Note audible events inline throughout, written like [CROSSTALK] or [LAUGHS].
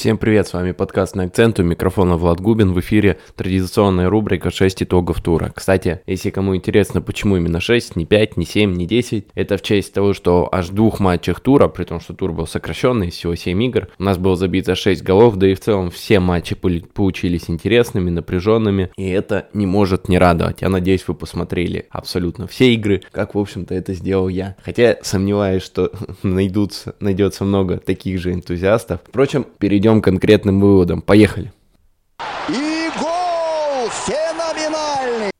Всем привет, с вами подкаст на акцент, у микрофона Влад Губин, в эфире традиционная рубрика 6 итогов тура. Кстати, если кому интересно, почему именно 6, не 5, не 7, не 10, это в честь того, что аж двух матчах тура, при том, что тур был сокращенный, всего 7 игр, у нас было забито 6 голов, да и в целом все матчи получились интересными, напряженными, и это не может не радовать. Я надеюсь, вы посмотрели абсолютно все игры, как, в общем-то, это сделал я. Хотя сомневаюсь, что [LAUGHS] найдутся, найдется много таких же энтузиастов. Впрочем, перейдем перейдем к конкретным выводам. Поехали. И гол! Феноменальный!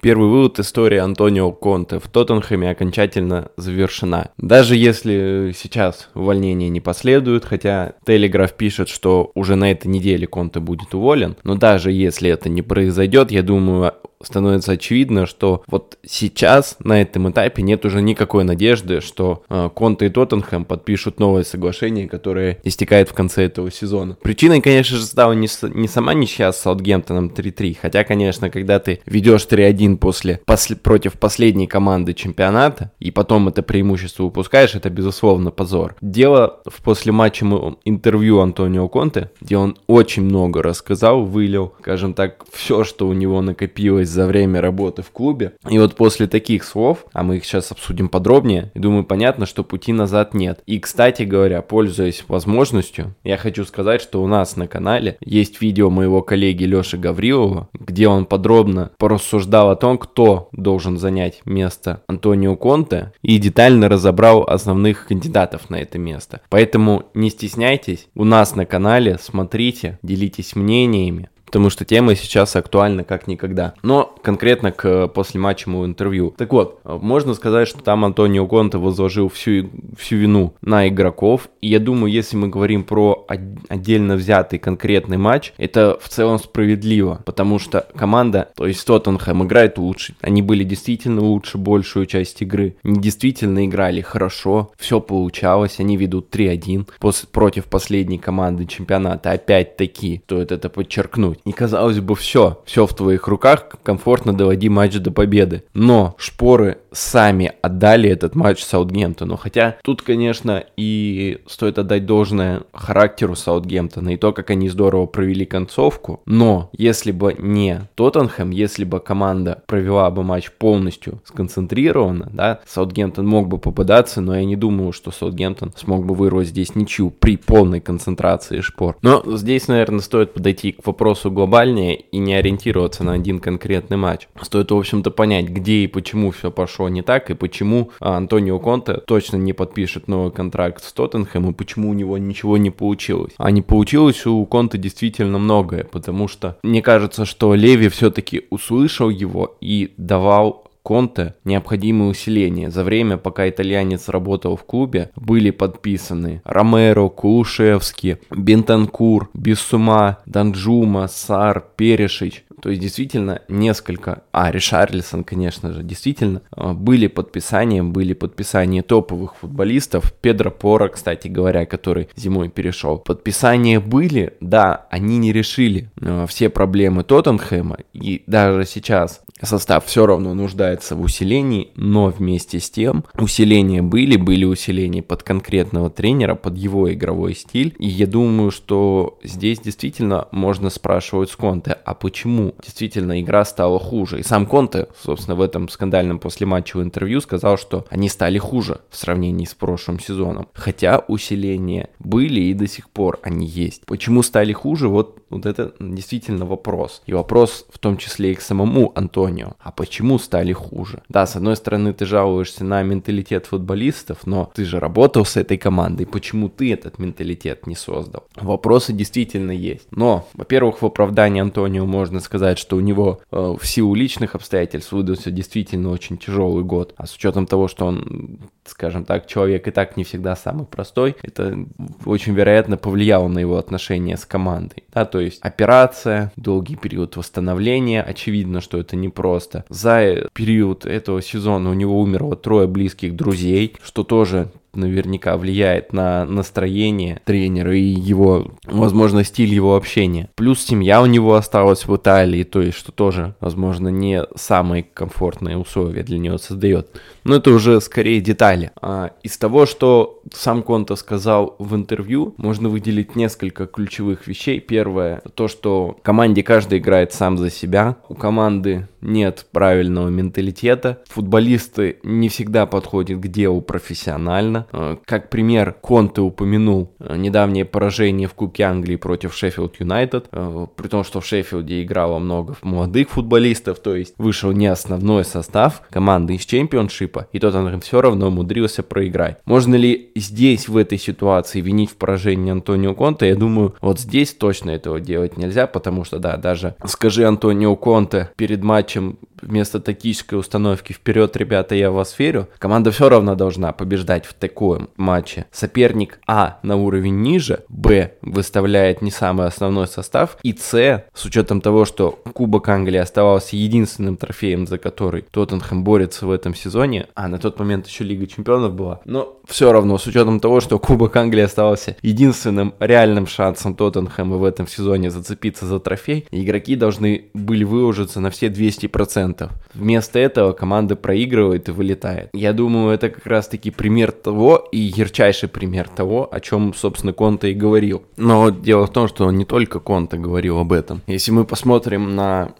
Первый вывод истории Антонио Конте в Тоттенхэме окончательно завершена. Даже если сейчас увольнение не последует, хотя Телеграф пишет, что уже на этой неделе Конте будет уволен, но даже если это не произойдет, я думаю, становится очевидно, что вот сейчас на этом этапе нет уже никакой надежды, что э, Конте и Тоттенхэм подпишут новое соглашение, которое истекает в конце этого сезона. Причиной, конечно же, стала не, не сама ничья с Саутгемптоном 3-3, хотя, конечно, когда ты ведешь 3-1 после, после, против последней команды чемпионата, и потом это преимущество упускаешь, это, безусловно, позор. Дело в послематчевом интервью Антонио Конте, где он очень много рассказал, вылил, скажем так, все, что у него накопилось за время работы в клубе. И вот после таких слов, а мы их сейчас обсудим подробнее, думаю, понятно, что пути назад нет. И, кстати говоря, пользуясь возможностью, я хочу сказать, что у нас на канале есть видео моего коллеги Леши Гаврилова, где он подробно порассуждал о том, кто должен занять место Антонио Конте и детально разобрал основных кандидатов на это место. Поэтому не стесняйтесь, у нас на канале смотрите, делитесь мнениями, потому что тема сейчас актуальна как никогда. Но конкретно к послематчевому интервью. Так вот, можно сказать, что там Антонио Конте возложил всю, всю вину на игроков. И я думаю, если мы говорим про отдельно взятый конкретный матч, это в целом справедливо, потому что команда, то есть Тоттенхэм, играет лучше. Они были действительно лучше большую часть игры. Они действительно играли хорошо, все получалось, они ведут 3-1 против последней команды чемпионата. Опять-таки, стоит это подчеркнуть. И казалось бы, все, все в твоих руках, комфортно доводи матч до победы. Но шпоры сами отдали этот матч Саутгемптону. Хотя тут, конечно, и стоит отдать должное характеру Саутгемптона и то, как они здорово провели концовку. Но если бы не Тоттенхэм, если бы команда провела бы матч полностью сконцентрированно, да, Саутгемптон мог бы попадаться, но я не думаю, что Саутгемптон смог бы вырвать здесь ничью при полной концентрации шпор. Но здесь, наверное, стоит подойти к вопросу вопросу глобальнее и не ориентироваться на один конкретный матч. Стоит, в общем-то, понять, где и почему все пошло не так, и почему а, Антонио Конте точно не подпишет новый контракт с Тоттенхэм, и почему у него ничего не получилось. А не получилось у Конте действительно многое, потому что мне кажется, что Леви все-таки услышал его и давал Конте необходимые усиления. За время, пока итальянец работал в клубе, были подписаны Ромеро, Кулушевский, Бентанкур, Бессума, Данджума, Сар, Перешич. То есть действительно несколько, а Ришарлисон, конечно же, действительно а, были подписания, были подписания топовых футболистов. Педро Пора, кстати говоря, который зимой перешел. Подписания были, да, они не решили а, все проблемы Тоттенхэма. И даже сейчас состав все равно нуждается в усилении, но вместе с тем усиления были, были усиления под конкретного тренера, под его игровой стиль. И я думаю, что здесь действительно можно спрашивать с Конте, а почему действительно игра стала хуже? И сам Конте, собственно, в этом скандальном послематчевом интервью сказал, что они стали хуже в сравнении с прошлым сезоном. Хотя усиления были и до сих пор они есть. Почему стали хуже? Вот, вот это действительно вопрос. И вопрос в том числе и к самому Антону Антонио. А почему стали хуже? Да, с одной стороны, ты жалуешься на менталитет футболистов, но ты же работал с этой командой, почему ты этот менталитет не создал? Вопросы действительно есть. Но, во-первых, в оправдании Антонио можно сказать, что у него э, в силу личных обстоятельств выдался действительно очень тяжелый год. А с учетом того, что он, скажем так, человек и так не всегда самый простой, это очень вероятно повлияло на его отношения с командой. Да, то есть операция, долгий период восстановления, очевидно, что это не просто. За период этого сезона у него умерло трое близких друзей, что тоже наверняка влияет на настроение тренера и его, возможно, стиль его общения. Плюс семья у него осталась в Италии, то есть, что тоже, возможно, не самые комфортные условия для него создает. Но это уже скорее детали. А из того, что сам Конта сказал в интервью, можно выделить несколько ключевых вещей. Первое, то, что команде каждый играет сам за себя. У команды нет правильного менталитета. Футболисты не всегда подходят к делу профессионально. А, как пример, Конте упомянул а, недавнее поражение в Кубке Англии против Шеффилд Юнайтед, а, при том, что в Шеффилде играло много молодых футболистов, то есть вышел не основной состав команды из чемпионшипа, и Тоттенхэм все равно умудрился проиграть. Можно ли здесь, в этой ситуации, винить в поражении Антонио Конте? Я думаю, вот здесь точно этого делать нельзя, потому что, да, даже скажи Антонио Конте перед матчем вместо тактической установки «Вперед, ребята, я в вас верю», команда все равно должна побеждать в таком матче. Соперник А на уровень ниже, Б выставляет не самый основной состав, и С, с учетом того, что Кубок Англии оставался единственным трофеем, за который Тоттенхэм борется в этом сезоне, а на тот момент еще Лига Чемпионов была, но все равно, с учетом того, что Кубок Англии оставался единственным реальным шансом Тоттенхэма в этом сезоне зацепиться за трофей, игроки должны были выложиться на все 200%. 100%. Вместо этого команда проигрывает и вылетает. Я думаю, это как раз-таки пример того и ярчайший пример того, о чем, собственно, Конта и говорил. Но дело в том, что не только Конта говорил об этом. Если мы посмотрим на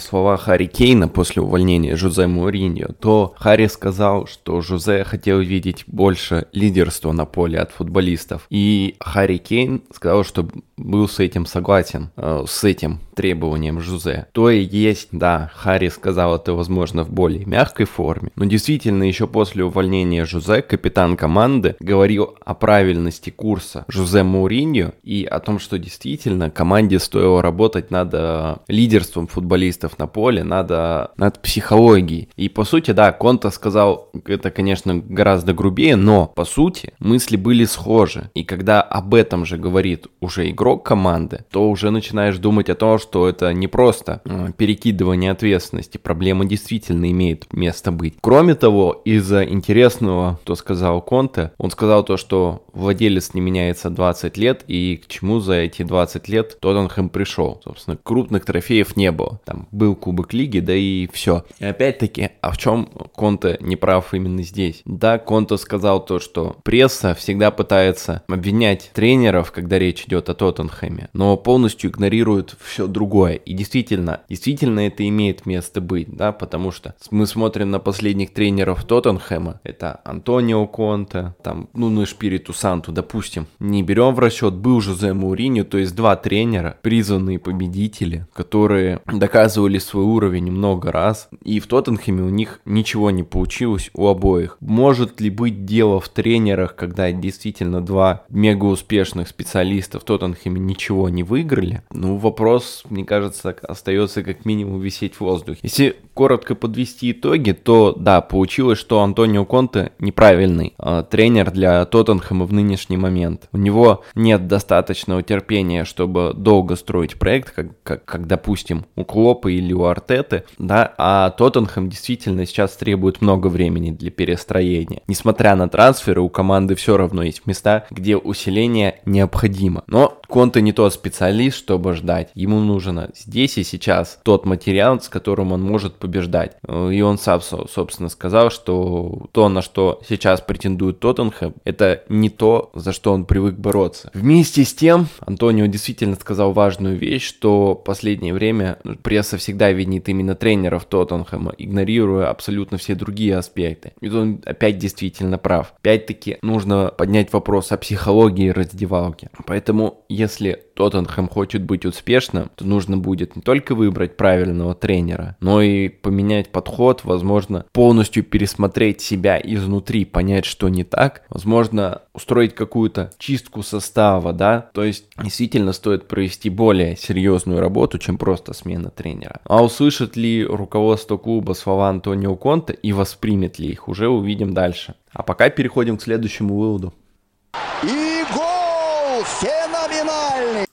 слова Харри Кейна после увольнения Жозе Мourinho, то Харри сказал, что Жозе хотел видеть больше лидерства на поле от футболистов. И Харри Кейн сказал, что был с этим согласен, э, с этим требованием Жузе. То и есть, да, Харри сказал это, возможно, в более мягкой форме, но действительно еще после увольнения Жузе капитан команды говорил о правильности курса Жузе Мауриньо и о том, что действительно команде стоило работать над э, лидерством футболистов на поле, надо над психологией. И по сути, да, Конта сказал это, конечно, гораздо грубее, но по сути мысли были схожи. И когда об этом же говорит уже игрок команды, то уже начинаешь думать о том, что это не просто э, перекидывание ответственности, проблема действительно имеет место быть. Кроме того, из-за интересного, что сказал Конте, он сказал то, что владелец не меняется 20 лет, и к чему за эти 20 лет Тоттенхэм пришел. Собственно, крупных трофеев не было. Там был Кубок Лиги, да и все. И опять-таки, а в чем Конте не прав именно здесь? Да, Конте сказал то, что пресса всегда пытается обвинять тренеров, когда речь идет о Тоттенхэме, но полностью игнорирует все другое. И действительно, действительно это имеет место быть, да, потому что мы смотрим на последних тренеров Тоттенхэма, это Антонио Конте, там, ну, ну, Шпириту Санту, допустим, не берем в расчет, был Жозе Мауриньо, то есть два тренера, призванные победители, которые доказывали свой уровень много раз, и в Тоттенхэме у них ничего не получилось у обоих. Может ли быть дело в тренерах, когда действительно два мега успешных специалиста в Тоттенхэме ничего не выиграли? Ну, вопрос, мне кажется, остается как минимум висеть в воздухе. Если коротко подвести итоги, то да, получилось, что Антонио Конте неправильный э, тренер для Тоттенхэма в нынешний момент. У него нет достаточного терпения, чтобы долго строить проект, как, как, как допустим, у Клопа или у Артеты, да, а Тоттенхэм действительно сейчас требует много времени для перестроения. Несмотря на трансферы, у команды все равно есть места, где усиление необходимо. Но Конте не тот специалист, чтобы ждать. Ему нужно здесь и сейчас тот материал, с которым он может побеждать. И он сам, собственно, сказал, что то, на что сейчас претендует Тоттенхэм, это не то, за что он привык бороться. Вместе с тем, Антонио действительно сказал важную вещь, что в последнее время пресса всегда винит именно тренеров Тоттенхэма, игнорируя абсолютно все другие аспекты. И он опять действительно прав. Опять-таки нужно поднять вопрос о психологии раздевалки. Поэтому, если Тоттенхэм хочет быть успешным, то нужно будет не только выбрать правильного тренера, но и поменять подход, возможно, полностью пересмотреть себя изнутри, понять, что не так, возможно, устроить какую-то чистку состава, да, то есть действительно стоит провести более серьезную работу, чем просто смена тренера. А услышит ли руководство клуба слова Антонио Конта и воспримет ли их, уже увидим дальше. А пока переходим к следующему выводу. И гол! Феноменальный!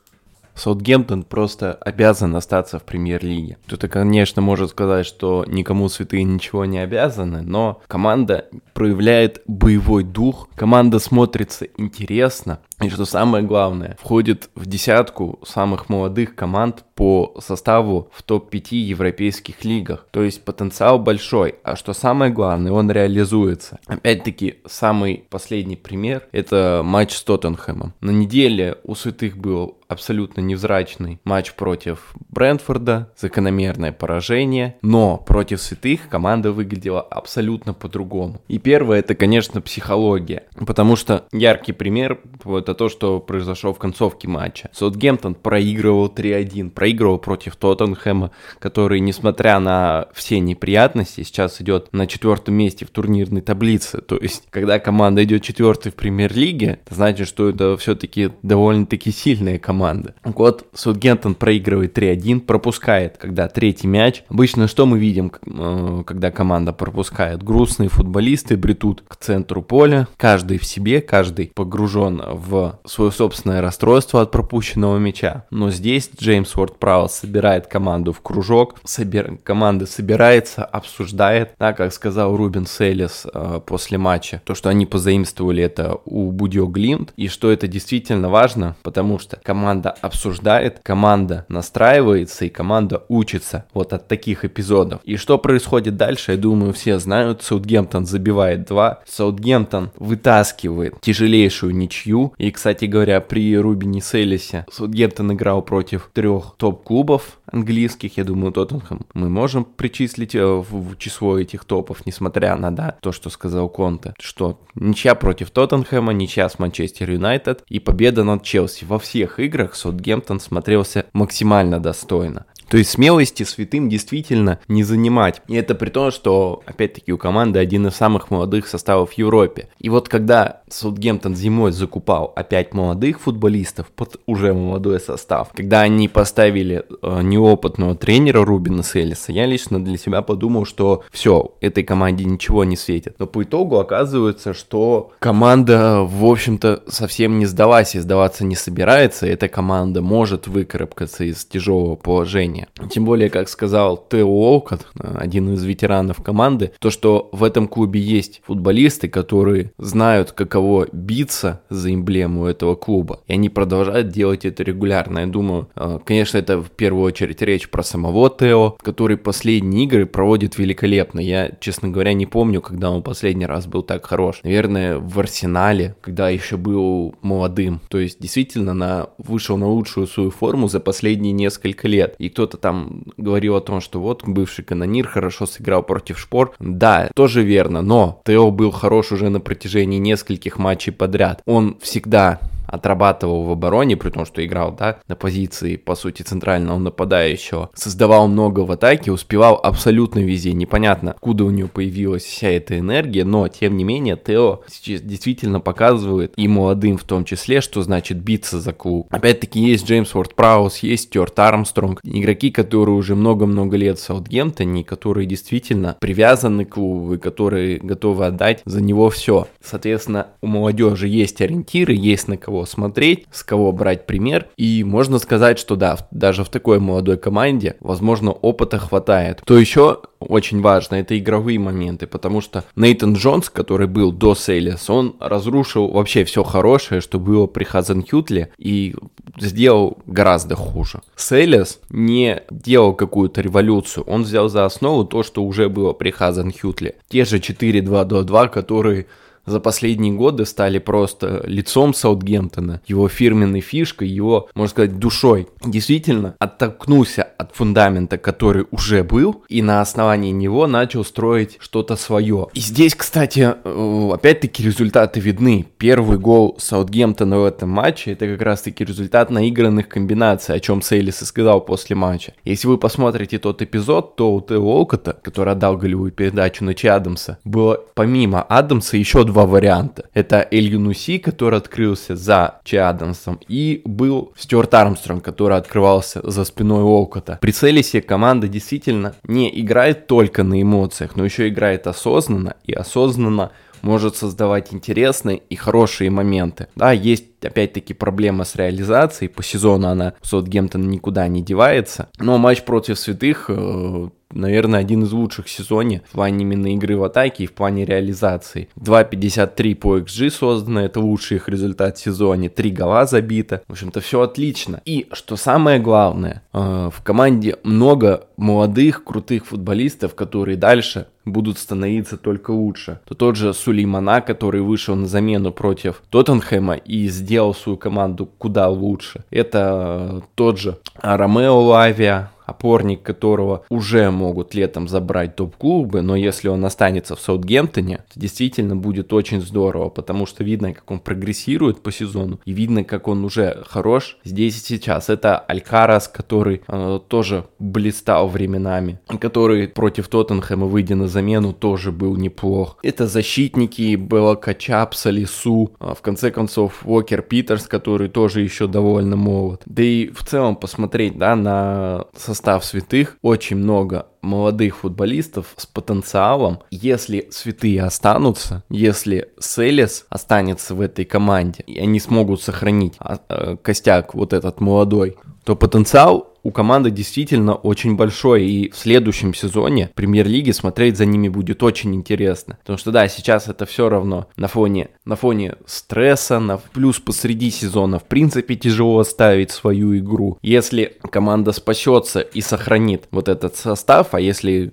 Саутгемптон просто обязан остаться в премьер-лиге. Кто-то, конечно, может сказать, что никому святые ничего не обязаны, но команда проявляет боевой дух, команда смотрится интересно, и что самое главное, входит в десятку самых молодых команд по составу в топ-5 европейских лигах. То есть потенциал большой, а что самое главное, он реализуется. Опять-таки, самый последний пример – это матч с Тоттенхэмом. На неделе у святых был абсолютно невзрачный матч против Брентфорда, закономерное поражение, но против святых команда выглядела абсолютно по-другому. И первое это, конечно, психология, потому что яркий пример это то, что произошло в концовке матча. Саутгемптон проигрывал 3-1, проигрывал против Тоттенхэма, который, несмотря на все неприятности, сейчас идет на четвертом месте в турнирной таблице. То есть, когда команда идет четвертый в премьер-лиге, это значит, что это все-таки довольно-таки сильная команда команды. Вот Саутгемптон проигрывает 3-1, пропускает, когда третий мяч. Обычно что мы видим, э, когда команда пропускает? Грустные футболисты бретут к центру поля, каждый в себе, каждый погружен в свое собственное расстройство от пропущенного мяча. Но здесь Джеймс Уорд Праус собирает команду в кружок, собир... команда собирается, обсуждает, так как сказал Рубин Селес э, после матча, то, что они позаимствовали это у Будио Глинт, и что это действительно важно, потому что команда команда обсуждает, команда настраивается и команда учится вот от таких эпизодов. И что происходит дальше, я думаю, все знают. Саутгемптон забивает 2, Саутгемптон вытаскивает тяжелейшую ничью. И, кстати говоря, при Рубине Селисе Саутгемптон играл против трех топ-клубов английских. Я думаю, Тоттенхэм мы можем причислить э, в число этих топов, несмотря на да, то, что сказал Конте, что ничья против Тоттенхэма, ничья с Манчестер Юнайтед и победа над Челси во всех играх играх Саутгемптон смотрелся максимально достойно. То есть смелости святым действительно не занимать. И это при том, что, опять-таки, у команды один из самых молодых составов в Европе. И вот когда Саутгемптон зимой закупал опять молодых футболистов под уже молодой состав, когда они поставили э, неопытного тренера Рубина Селиса, я лично для себя подумал, что все, этой команде ничего не светит. Но по итогу оказывается, что команда, в общем-то, совсем не сдалась и сдаваться не собирается. Эта команда может выкарабкаться из тяжелого положения решение. Тем более, как сказал Тео Олкот, один из ветеранов команды, то, что в этом клубе есть футболисты, которые знают, каково биться за эмблему этого клуба. И они продолжают делать это регулярно. Я думаю, э, конечно, это в первую очередь речь про самого Тео, который последние игры проводит великолепно. Я, честно говоря, не помню, когда он последний раз был так хорош. Наверное, в Арсенале, когда еще был молодым. То есть, действительно, на, вышел на лучшую свою форму за последние несколько лет. И кто кто-то там говорил о том, что вот бывший канонир хорошо сыграл против Шпор. Да, тоже верно, но Тео был хорош уже на протяжении нескольких матчей подряд. Он всегда отрабатывал в обороне, при том, что играл, да, на позиции, по сути, центрального нападающего, создавал много в атаке, успевал абсолютно везде. Непонятно, откуда у него появилась вся эта энергия, но, тем не менее, Тео действительно показывает, и молодым в том числе, что значит биться за клуб. Опять-таки, есть Джеймс Уорд Праус, есть Стюарт Армстронг, игроки, которые уже много-много лет в Саутгемптоне, которые действительно привязаны к клубу, и которые готовы отдать за него все. Соответственно, у молодежи есть ориентиры, есть на кого смотреть, с кого брать пример. И можно сказать, что да, даже в такой молодой команде, возможно, опыта хватает. То еще очень важно, это игровые моменты, потому что Нейтан Джонс, который был до Сейлес, он разрушил вообще все хорошее, что было при Хазенхютле, и сделал гораздо хуже. Сейлес не делал какую-то революцию, он взял за основу то, что уже было при Хазенхютле. Те же 4-2-2-2, которые за последние годы стали просто лицом Саутгемптона, его фирменной фишкой, его, можно сказать, душой. Действительно, оттолкнулся от фундамента, который уже был, и на основании него начал строить что-то свое. И здесь, кстати, э, опять-таки результаты видны. Первый гол Саутгемптона в этом матче, это как раз-таки результат наигранных комбинаций, о чем Сейлис и сказал после матча. Если вы посмотрите тот эпизод, то у Тео Олкота, который отдал голевую передачу на Чи Адамса, было помимо Адамса еще два два варианта. Это Эль Юнуси, который открылся за Че Адамсом, и был Стюарт Армстронг, который открывался за спиной Олкота. При Целисе команда действительно не играет только на эмоциях, но еще играет осознанно и осознанно может создавать интересные и хорошие моменты. Да, есть опять-таки проблема с реализацией, по сезону она Саутгемптон никуда не девается, но матч против святых э, наверное, один из лучших в сезоне в плане именно игры в атаке и в плане реализации. 2.53 по XG создано, это лучший их результат в сезоне, 3 гола забито. В общем-то, все отлично. И, что самое главное, э, в команде много молодых, крутых футболистов, которые дальше будут становиться только лучше. То тот же Сулеймана, который вышел на замену против Тоттенхэма и сделал свою команду куда лучше. Это тот же Ромео Лавия, опорник которого уже могут летом забрать топ-клубы, но если он останется в Саутгемптоне, то действительно будет очень здорово, потому что видно, как он прогрессирует по сезону, и видно, как он уже хорош здесь и сейчас. Это Алькарас, который э, тоже блистал временами, который против Тоттенхэма, выйдя на замену, тоже был неплох. Это защитники Белла Качап, Салису, а в конце концов Уокер Питерс, который тоже еще довольно молод. Да и в целом посмотреть, да, на состав святых очень много молодых футболистов с потенциалом. Если святые останутся, если Селес останется в этой команде, и они смогут сохранить а, э, костяк вот этот молодой, то потенциал у команды действительно очень большой, и в следующем сезоне премьер-лиги смотреть за ними будет очень интересно. Потому что да, сейчас это все равно на фоне, на фоне стресса, на, плюс посреди сезона в принципе тяжело ставить свою игру. Если команда спасется и сохранит вот этот состав, а если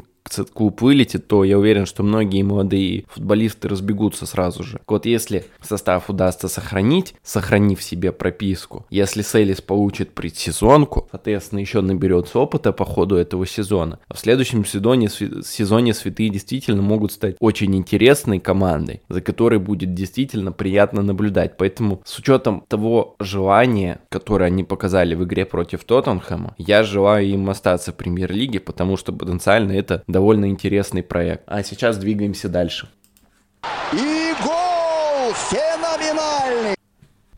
клуб вылетит, то я уверен, что многие молодые футболисты разбегутся сразу же. Вот если состав удастся сохранить, сохранив себе прописку, если Селис получит предсезонку, соответственно, еще наберется опыта по ходу этого сезона, а в следующем сезоне, сезоне Святые действительно могут стать очень интересной командой, за которой будет действительно приятно наблюдать. Поэтому с учетом того желания, которое они показали в игре против Тоттенхэма, я желаю им остаться в премьер-лиге, потому что потенциально это довольно интересный проект. А сейчас двигаемся дальше. И гол! Феноменальный!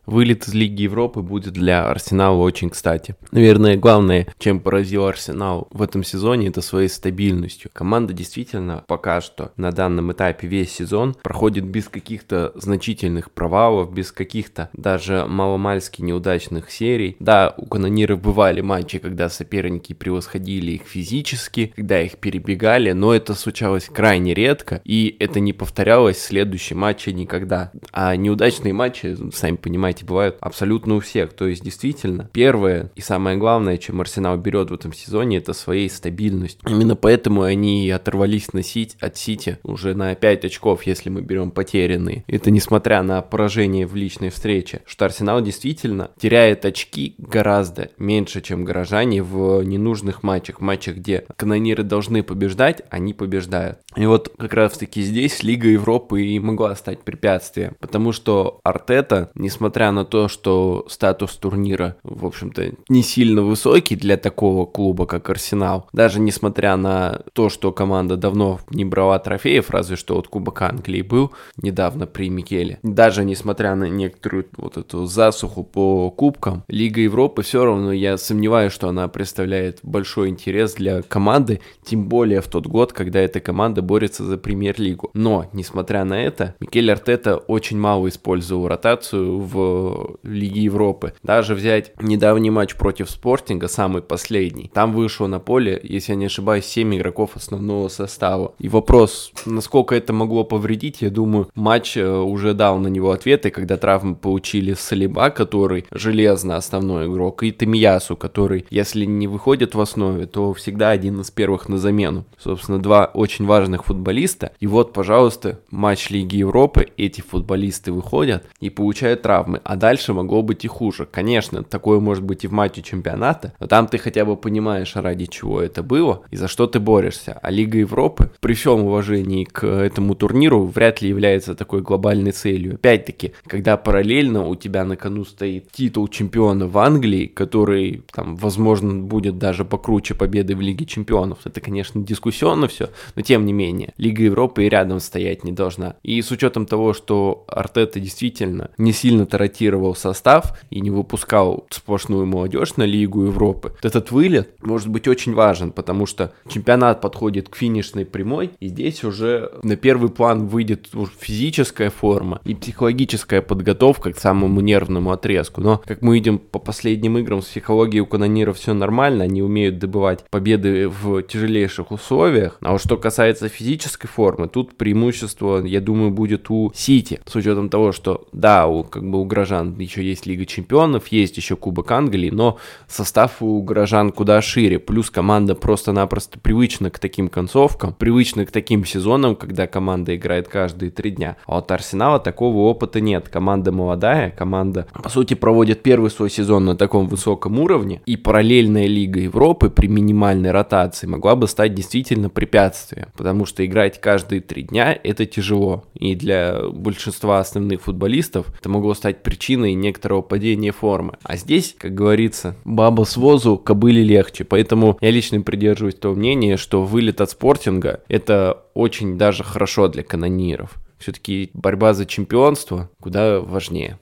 Вылет из Лиги Европы будет для Арсенала очень кстати. Наверное, главное, чем поразил Арсенал в этом сезоне, это своей стабильностью. Команда действительно пока что на данном этапе весь сезон проходит без каких-то значительных провалов, без каких-то даже маломальски неудачных серий. Да, у канониров бывали матчи, когда соперники превосходили их физически, когда их перебегали, но это случалось крайне редко, и это не повторялось в следующем матче никогда. А неудачные матчи, сами понимаете, знаете, бывают абсолютно у всех. То есть, действительно, первое и самое главное, чем Арсенал берет в этом сезоне, это своей стабильность. Именно поэтому они оторвались на от Сити уже на 5 очков, если мы берем потерянные. Это несмотря на поражение в личной встрече. Что Арсенал действительно теряет очки гораздо меньше, чем горожане в ненужных матчах. Матчах, где канониры должны побеждать, они побеждают. И вот как раз таки здесь Лига Европы и могла стать препятствием. Потому что Артета, несмотря несмотря на то, что статус турнира, в общем-то, не сильно высокий для такого клуба, как Арсенал, даже несмотря на то, что команда давно не брала трофеев, разве что вот Кубок Англии был недавно при Микеле, даже несмотря на некоторую вот эту засуху по кубкам, Лига Европы все равно, я сомневаюсь, что она представляет большой интерес для команды, тем более в тот год, когда эта команда борется за премьер-лигу. Но, несмотря на это, Микель Артета очень мало использовал ротацию в Лиги Европы. Даже взять недавний матч против Спортинга, самый последний, там вышло на поле, если я не ошибаюсь, 7 игроков основного состава. И вопрос, насколько это могло повредить, я думаю, матч э, уже дал на него ответы, когда травмы получили Салиба, который железно основной игрок, и Тамиясу, который, если не выходит в основе, то всегда один из первых на замену. Собственно, два очень важных футболиста. И вот, пожалуйста, матч Лиги Европы, эти футболисты выходят и получают травмы а дальше могло быть и хуже. Конечно, такое может быть и в матче чемпионата, но там ты хотя бы понимаешь, ради чего это было и за что ты борешься. А Лига Европы, при всем уважении к этому турниру, вряд ли является такой глобальной целью. Опять-таки, когда параллельно у тебя на кону стоит титул чемпиона в Англии, который, там, возможно, будет даже покруче победы в Лиге чемпионов. Это, конечно, дискуссионно все, но тем не менее, Лига Европы и рядом стоять не должна. И с учетом того, что Артета действительно не сильно торопится ротировал состав и не выпускал сплошную молодежь на Лигу Европы, вот этот вылет может быть очень важен, потому что чемпионат подходит к финишной прямой, и здесь уже на первый план выйдет физическая форма и психологическая подготовка к самому нервному отрезку. Но, как мы видим по последним играм, с психологией у канониров все нормально, они умеют добывать победы в тяжелейших условиях. А вот что касается физической формы, тут преимущество, я думаю, будет у Сити, с учетом того, что, да, у, как бы у горожан еще есть Лига Чемпионов, есть еще Кубок Англии, но состав у горожан куда шире, плюс команда просто-напросто привычна к таким концовкам, привычна к таким сезонам, когда команда играет каждые три дня. А от Арсенала такого опыта нет. Команда молодая, команда, по сути, проводит первый свой сезон на таком высоком уровне, и параллельная Лига Европы при минимальной ротации могла бы стать действительно препятствием, потому что играть каждые три дня это тяжело, и для большинства основных футболистов это могло стать причиной некоторого падения формы. А здесь, как говорится, баба с возу, кобыли легче, поэтому я лично придерживаюсь того мнения, что вылет от спортинга это очень даже хорошо для канониров. Все-таки борьба за чемпионство куда важнее.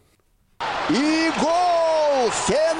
И гол! Феноменальный!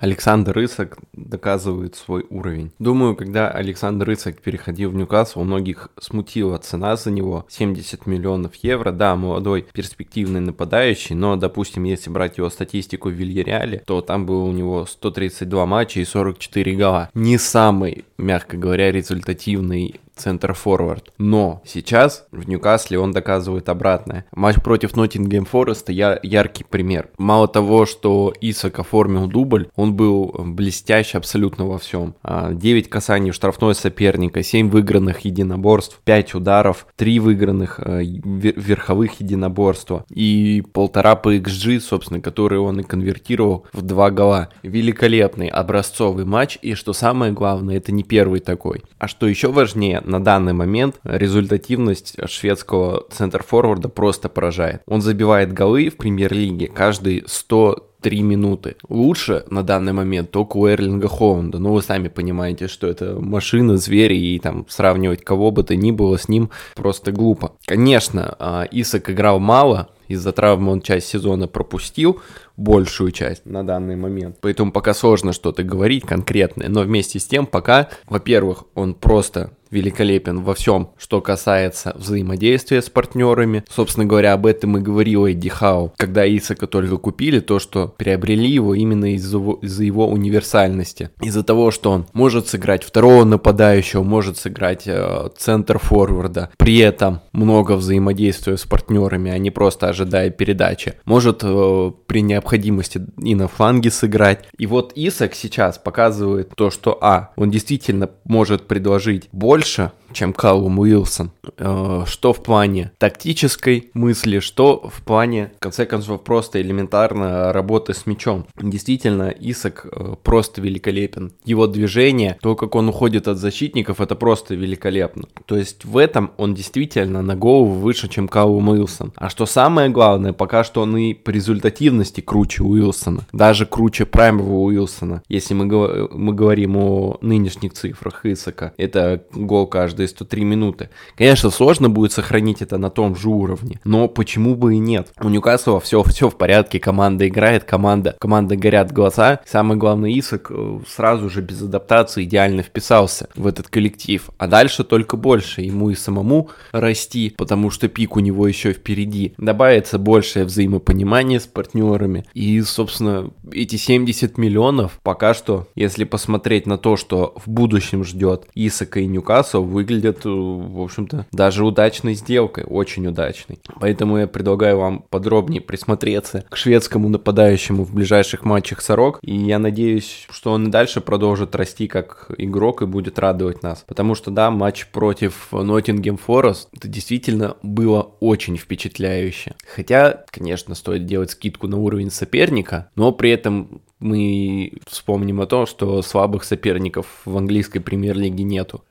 Александр Рысак доказывает свой уровень. Думаю, когда Александр Рысак переходил в Ньюкасл, у многих смутила цена за него 70 миллионов евро. Да, молодой перспективный нападающий, но, допустим, если брать его статистику в Вильяреале, то там было у него 132 матча и 44 гола. Не самый, мягко говоря, результативный центр-форвард. Но сейчас в Ньюкасле он доказывает обратное. Матч против Ноттингем Фореста я яркий пример. Мало того, что Исак оформил дубль, он был блестящ абсолютно во всем. 9 а, касаний штрафной соперника, 7 выигранных единоборств, 5 ударов, 3 выигранных э, верховых единоборства и полтора по XG, собственно, которые он и конвертировал в 2 гола. Великолепный образцовый матч, и что самое главное, это не первый такой. А что еще важнее, на данный момент результативность шведского центр-форварда просто поражает. Он забивает голы в премьер-лиге каждые 100 3 минуты. Лучше на данный момент только у Эрлинга Холланда. Но вы сами понимаете, что это машина, зверь, и там сравнивать кого бы то ни было с ним просто глупо. Конечно, а, Исак играл мало, из-за травмы он часть сезона пропустил, большую часть на данный момент. Поэтому пока сложно что-то говорить конкретное. Но вместе с тем, пока, во-первых, он просто великолепен во всем, что касается взаимодействия с партнерами. Собственно говоря, об этом и говорил Эдди Хау, когда Исака только купили, то, что приобрели его именно из-за его, из его универсальности. Из-за того, что он может сыграть второго нападающего, может сыграть э, центр форварда, при этом много взаимодействия с партнерами, а не просто ожидая передачи. Может э, при необходимости и на фланге сыграть. И вот Исак сейчас показывает то, что, а, он действительно может предложить больше, чем Каллум Уилсон. Э, что в плане тактической мысли, что в плане, в конце концов, просто элементарно работы с мячом. Действительно, Исак э, просто великолепен. Его движение, то, как он уходит от защитников, это просто великолепно. То есть в этом он действительно на голову выше, чем Каллум Уилсон. А что самое главное, пока что он и по результативности круче Уилсона. Даже круче праймового Уилсона. Если мы, мы говорим о нынешних цифрах Исака. Это гол каждый каждые 103 минуты. Конечно, сложно будет сохранить это на том же уровне, но почему бы и нет? У Ньюкасла все, все в порядке, команда играет, команда, команда горят глаза. Самое главное, Исак э, сразу же без адаптации идеально вписался в этот коллектив. А дальше только больше ему и самому расти, потому что пик у него еще впереди. Добавится большее взаимопонимание с партнерами. И, собственно, эти 70 миллионов пока что, если посмотреть на то, что в будущем ждет Исака и Ньюкасл, выглядит выглядят, э, в общем-то, даже удачной сделкой, очень удачной. Поэтому я предлагаю вам подробнее присмотреться к шведскому нападающему в ближайших матчах Сорок. И я надеюсь, что он и дальше продолжит расти как игрок и будет радовать нас. Потому что, да, матч против Ноттингем Форест, это действительно было очень впечатляюще. Хотя, конечно, стоит делать скидку на уровень соперника, но при этом мы вспомним о том, что слабых соперников в английской премьер-лиге нету.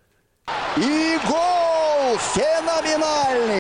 И гол! Феноменальный!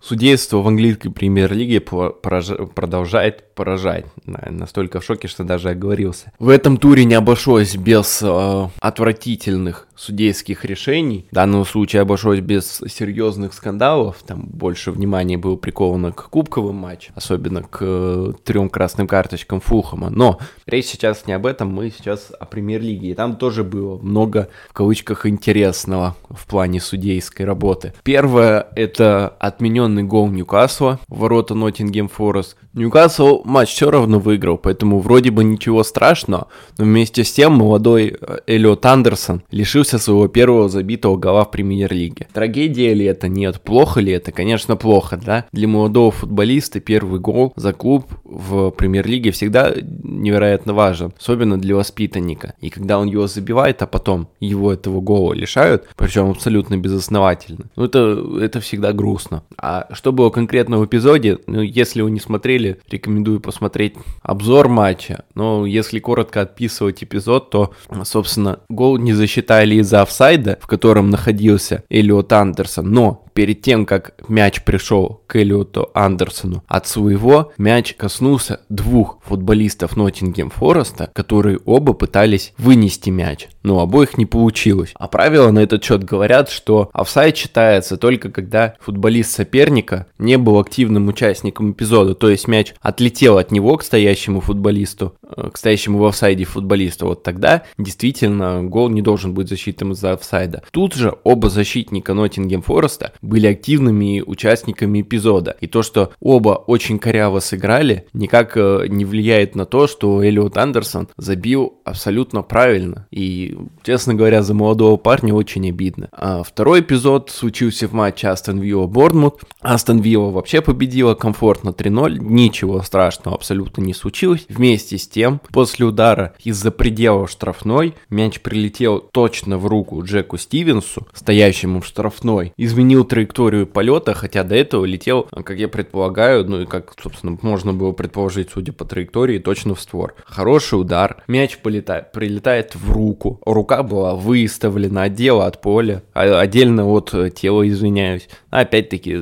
Судейство в английской премьер-лиге продолжает поражать. Настолько в шоке, что даже оговорился. В этом туре не обошлось без э, отвратительных судейских решений. В данном случае обошлось без серьезных скандалов, там больше внимания было приковано к кубковым матчам, особенно к э, трем красным карточкам Фулхама. Но речь сейчас не об этом, мы сейчас о премьер-лиге. И там тоже было много, в кавычках, интересного в плане судейской работы. Первое — это отмененный гол Ньюкасла, ворота Ноттингем Форест. Ньюкасл матч все равно выиграл, поэтому вроде бы ничего страшного, но вместе с тем молодой э, Эллиот Андерсон лишился своего первого забитого гола в премьер-лиге. Трагедия ли это? Нет. Плохо ли это? Конечно, плохо, да? Для молодого футболиста первый гол за клуб в премьер-лиге всегда невероятно важен, особенно для воспитанника. И когда он его забивает, а потом его этого гола лишают, причем абсолютно безосновательно, ну это, это всегда грустно. А что было конкретно в эпизоде, ну если вы не смотрели, рекомендую посмотреть обзор матча. Но если коротко отписывать эпизод, то, собственно, гол не засчитали из-за офсайда, в котором находился Элиот Андерсон, но перед тем, как мяч пришел к Элиоту Андерсону от своего, мяч коснулся двух футболистов Ноттингем Фореста, которые оба пытались вынести мяч, но обоих не получилось. А правила на этот счет говорят, что офсайд считается только когда футболист соперника не был активным участником эпизода, то есть мяч отлетел от него к стоящему футболисту, к стоящему в офсайде футболисту, вот тогда действительно гол не должен быть засчитан из-за офсайда. Тут же оба защитника Ноттингем Фореста были активными участниками эпизода. И то, что оба очень коряво сыграли, никак э, не влияет на то, что Эллиот Андерсон забил абсолютно правильно. И, честно говоря, за молодого парня очень обидно. А второй эпизод случился в матче Астон Вилла Борнмут. Астон Вилла вообще победила комфортно 3-0. Ничего страшного абсолютно не случилось. Вместе с тем, после удара из-за предела штрафной, мяч прилетел точно в руку Джеку Стивенсу, стоящему в штрафной, изменил траекторию полета, хотя до этого летел, как я предполагаю, ну и как, собственно, можно было предположить, судя по траектории, точно в створ. Хороший удар, мяч полетает, прилетает в руку, рука была выставлена отдела от поля, а, отдельно от тела, извиняюсь. Опять-таки,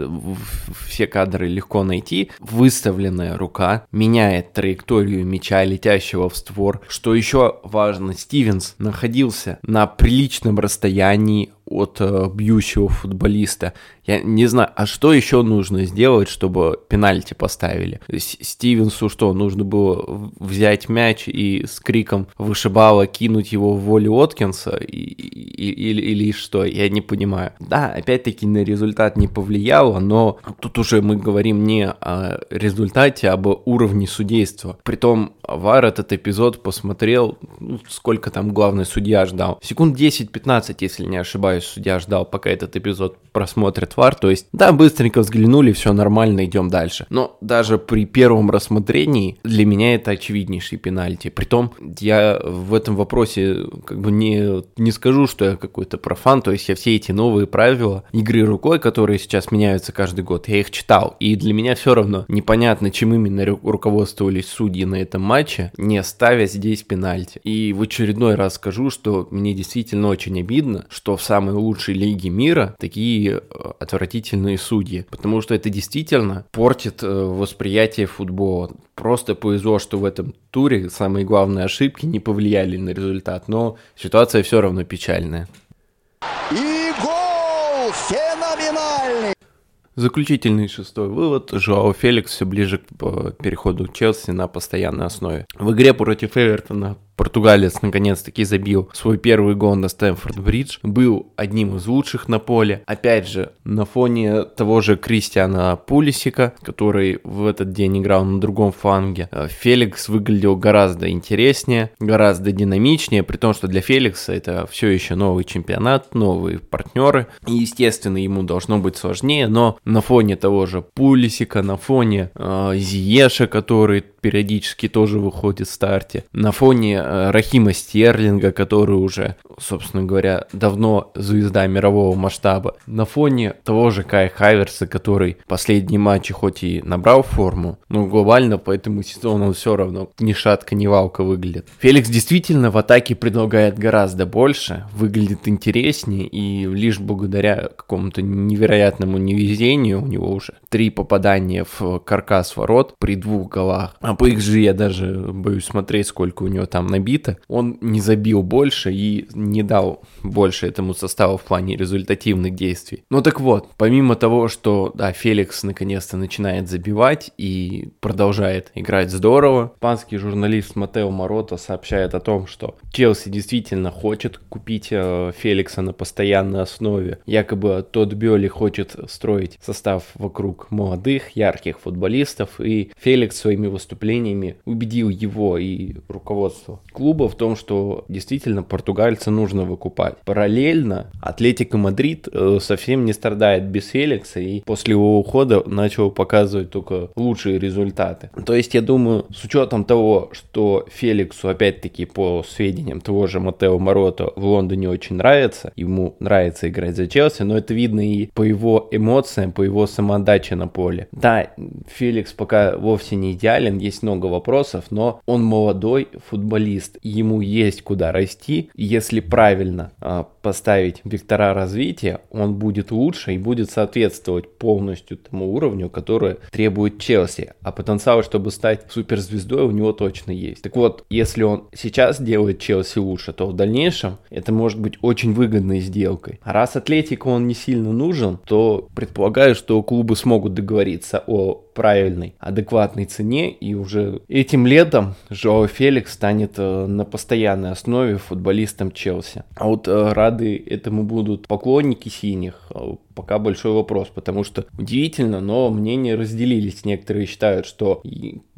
все кадры легко найти. Выставленная рука меняет траекторию мяча, летящего в створ. Что еще важно, Стивенс находился на приличном расстоянии от э, бьющего футболиста. Я не знаю, а что еще нужно сделать, чтобы пенальти поставили? Стивенсу что, нужно было взять мяч и с криком вышибала кинуть его в волю Откинса или, или что? Я не понимаю. Да, опять-таки на результат не повлияло, но тут уже мы говорим не о результате, а об уровне судейства. Притом Вар этот эпизод посмотрел, ну, сколько там главный судья ждал. Секунд 10-15, если не ошибаюсь, судья ждал, пока этот эпизод просмотрит Вар. То есть, да, быстренько взглянули, все нормально, идем дальше. Но даже при первом рассмотрении для меня это очевиднейший пенальти. Притом, я в этом вопросе как бы не, не скажу, что я какой-то профан, то есть я все эти новые правила игры рукой, которые сейчас меняются каждый год, я их читал. И для меня все равно непонятно, чем именно руководствовались судьи на этом матче, не ставя здесь пенальти. И в очередной раз скажу, что мне действительно очень обидно, что в самой лучшей лиге мира такие э, отвратительные судьи, потому что это действительно портит э, восприятие футбола. Просто повезло, что в этом туре самые главные ошибки не повлияли на результат, но ситуация все равно печальная. И гол феноменальный! Заключительный шестой вывод. Жоао Феликс все ближе к э, переходу Челси на постоянной основе. В игре против Эвертона португалец наконец-таки забил свой первый гол на Стэнфорд-Бридж, был одним из лучших на поле. Опять же, на фоне того же Кристиана Пулисика, который в этот день играл на другом фланге, э, Феликс выглядел гораздо интереснее, гораздо динамичнее, при том, что для Феликса это все еще новый чемпионат, новые партнеры, и, естественно, ему должно быть сложнее, но на фоне того же Пулисика, на фоне э, Зиеша, который периодически тоже выходит в старте. На фоне э, Рахима Стерлинга, который уже, собственно говоря, давно звезда мирового масштаба. На фоне того же Кай Хайверса, который последние матчи хоть и набрал форму, но глобально по этому сезону он все равно ни шатка, ни валка выглядит. Феликс действительно в атаке предлагает гораздо больше, выглядит интереснее, и лишь благодаря какому-то невероятному невезению у него уже три попадания в каркас ворот при двух голах А по XG я даже боюсь смотреть, сколько у него там набито. Он не забил больше и не дал больше этому составу в плане результативных действий. Ну так вот, помимо того, что, да, Феликс наконец-то начинает забивать и продолжает играть здорово, испанский журналист Матео Морото сообщает о том, что Челси действительно хочет купить э, Феликса на постоянной основе. Якобы тот Бёли хочет строить состав вокруг молодых, ярких футболистов, и Феликс своими выступлениями убедил его и руководство клуба в том, что действительно португальца нужно выкупать. Параллельно Атлетика Мадрид э, совсем не страдает без Феликса и после его ухода начал показывать только лучшие результаты. То есть я думаю, с учетом того, что Феликсу опять-таки по сведениям того же Матео Морото в Лондоне очень нравится, ему нравится играть за Челси, но это видно и по его эмоциям, по его самоотдаче на поле. Да, Феликс пока вовсе не идеален, есть много вопросов, но он молодой футболист, ему есть куда расти, если правильно э, поставить вектора развития, он будет лучше и будет соответствовать полностью тому уровню, который требует Челси. А потенциал, чтобы стать суперзвездой, у него точно есть. Так вот, если он сейчас делает Челси лучше, то в дальнейшем это может быть очень выгодной сделкой. А раз Атлетику он не сильно нужен, то предполагаю, что клубы смогут договориться о правильной, адекватной цене, и уже этим летом Жоо Феликс станет э, на постоянной основе футболистом Челси. А вот э, рады этому будут поклонники синих, э, пока большой вопрос, потому что удивительно, но мнения разделились. Некоторые считают, что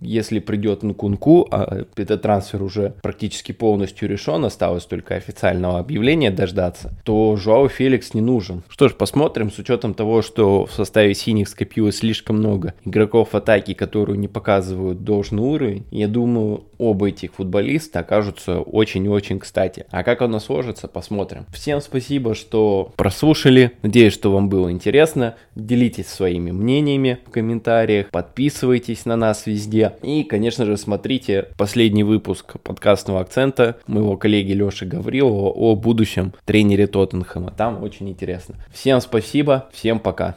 если придет Нкунку, а этот трансфер уже практически полностью решен, осталось только официального объявления дождаться, то Жуау Феликс не нужен. Что ж, посмотрим, с учетом того, что в составе синих скопилось слишком много игроков атаки, которые не показывают должный уровень, я думаю, оба этих футболиста окажутся очень и очень кстати. А как оно сложится, посмотрим. Всем спасибо, что прослушали. Надеюсь, что вам было интересно. Делитесь своими мнениями в комментариях, подписывайтесь на нас везде. И, конечно же, смотрите последний выпуск подкастного акцента моего коллеги Леши Гаврилова о будущем тренере Тоттенхэма. Там очень интересно. Всем спасибо, всем пока.